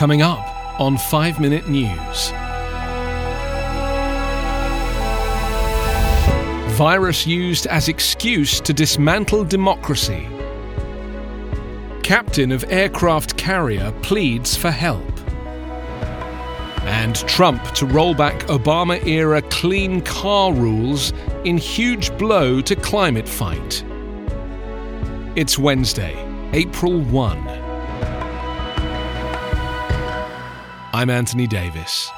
Coming up on 5 Minute News. Virus used as excuse to dismantle democracy captain of aircraft carrier pleads for help. And Trump to roll back Obama era clean car rules in huge blow to climate fight. It's Wednesday, April 1. I'm Anthony Davis.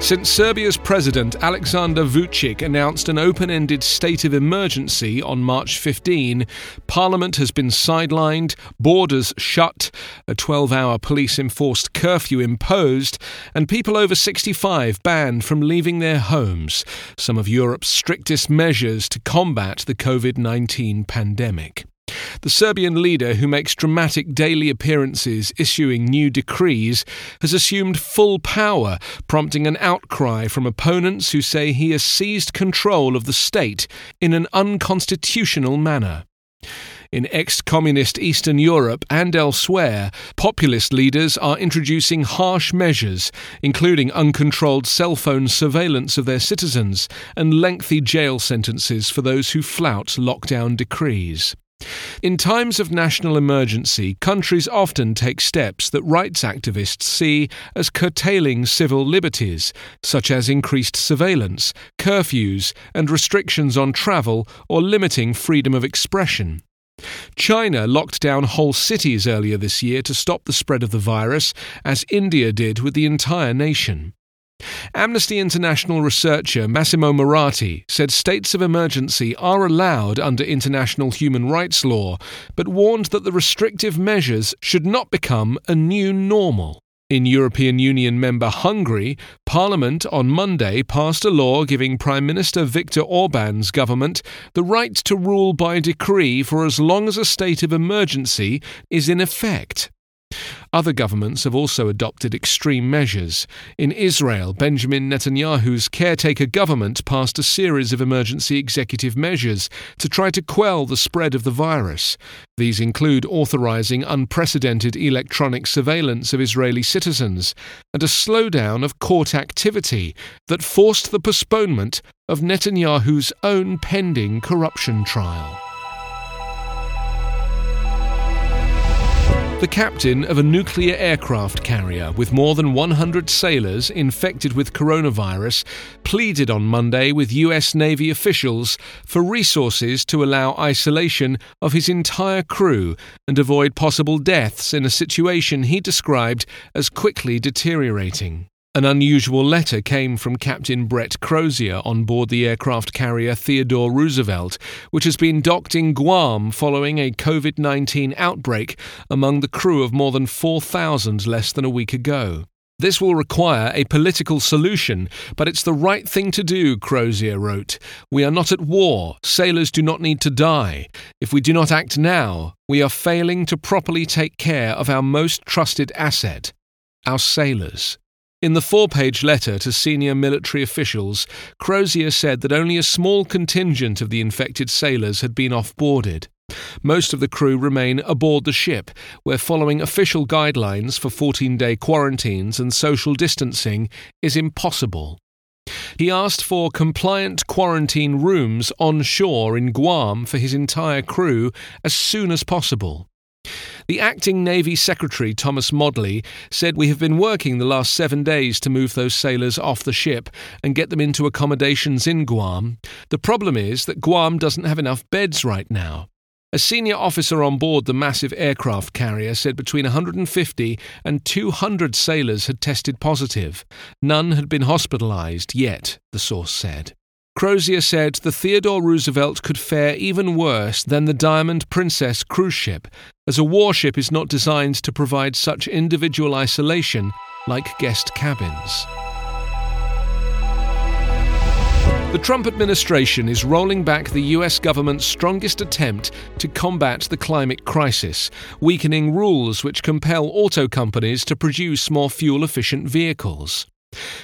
Since Serbia's president Alexander Vucic announced an open ended state of emergency on March 15, Parliament has been sidelined, borders shut, a 12 hour police enforced curfew imposed, and people over 65 banned from leaving their homes, some of Europe's strictest measures to combat the COVID 19 pandemic. The Serbian leader, who makes dramatic daily appearances issuing new decrees, has assumed full power, prompting an outcry from opponents who say he has seized control of the state in an unconstitutional manner. In ex communist Eastern Europe and elsewhere, populist leaders are introducing harsh measures, including uncontrolled cell phone surveillance of their citizens and lengthy jail sentences for those who flout lockdown decrees. In times of national emergency, countries often take steps that rights activists see as curtailing civil liberties, such as increased surveillance, curfews, and restrictions on travel or limiting freedom of expression. China locked down whole cities earlier this year to stop the spread of the virus, as India did with the entire nation. Amnesty International researcher Massimo Moratti said states of emergency are allowed under international human rights law, but warned that the restrictive measures should not become a new normal. In European Union member Hungary, Parliament on Monday passed a law giving Prime Minister Viktor Orban's government the right to rule by decree for as long as a state of emergency is in effect. Other governments have also adopted extreme measures. In Israel, Benjamin Netanyahu's caretaker government passed a series of emergency executive measures to try to quell the spread of the virus. These include authorizing unprecedented electronic surveillance of Israeli citizens and a slowdown of court activity that forced the postponement of Netanyahu's own pending corruption trial. The captain of a nuclear aircraft carrier with more than 100 sailors infected with coronavirus pleaded on Monday with US Navy officials for resources to allow isolation of his entire crew and avoid possible deaths in a situation he described as quickly deteriorating. An unusual letter came from Captain Brett Crozier on board the aircraft carrier Theodore Roosevelt, which has been docked in Guam following a COVID 19 outbreak among the crew of more than 4,000 less than a week ago. This will require a political solution, but it's the right thing to do, Crozier wrote. We are not at war. Sailors do not need to die. If we do not act now, we are failing to properly take care of our most trusted asset, our sailors. In the four page letter to senior military officials, Crozier said that only a small contingent of the infected sailors had been off boarded. Most of the crew remain aboard the ship, where following official guidelines for 14 day quarantines and social distancing is impossible. He asked for compliant quarantine rooms on shore in Guam for his entire crew as soon as possible. The acting Navy Secretary, Thomas Modly, said we have been working the last seven days to move those sailors off the ship and get them into accommodations in Guam. The problem is that Guam doesn't have enough beds right now. A senior officer on board the massive aircraft carrier said between 150 and 200 sailors had tested positive. None had been hospitalized yet, the source said. Crozier said the Theodore Roosevelt could fare even worse than the Diamond Princess cruise ship, as a warship is not designed to provide such individual isolation like guest cabins. The Trump administration is rolling back the US government's strongest attempt to combat the climate crisis, weakening rules which compel auto companies to produce more fuel efficient vehicles.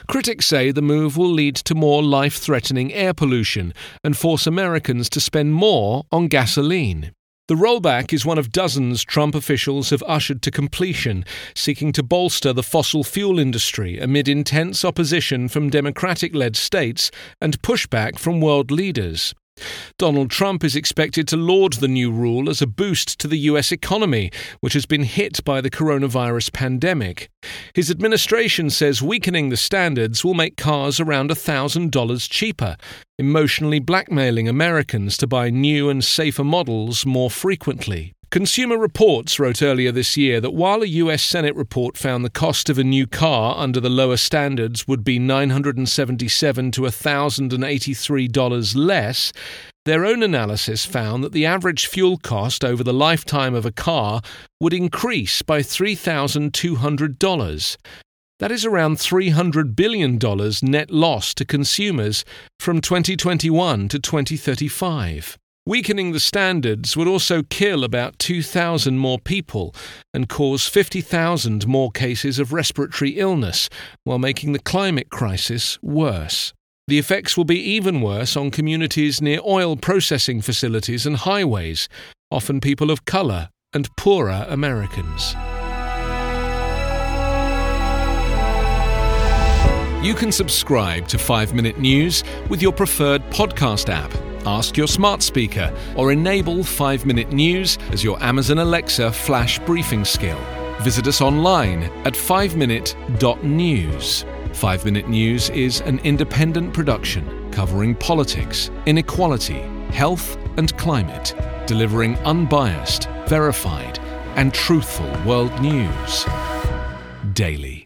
Critics say the move will lead to more life threatening air pollution and force Americans to spend more on gasoline. The rollback is one of dozens Trump officials have ushered to completion, seeking to bolster the fossil fuel industry amid intense opposition from Democratic led states and pushback from world leaders. Donald Trump is expected to laud the new rule as a boost to the US economy, which has been hit by the coronavirus pandemic. His administration says weakening the standards will make cars around $1,000 cheaper, emotionally blackmailing Americans to buy new and safer models more frequently. Consumer Reports wrote earlier this year that while a US Senate report found the cost of a new car under the lower standards would be 977 to $1,083 less, their own analysis found that the average fuel cost over the lifetime of a car would increase by $3,200. That is around $300 billion net loss to consumers from 2021 to 2035. Weakening the standards would also kill about 2,000 more people and cause 50,000 more cases of respiratory illness, while making the climate crisis worse. The effects will be even worse on communities near oil processing facilities and highways, often people of colour and poorer Americans. You can subscribe to 5 Minute News with your preferred podcast app. Ask your smart speaker or enable 5 Minute News as your Amazon Alexa flash briefing skill. Visit us online at 5minute.news. 5 Minute News is an independent production covering politics, inequality, health, and climate, delivering unbiased, verified, and truthful world news daily.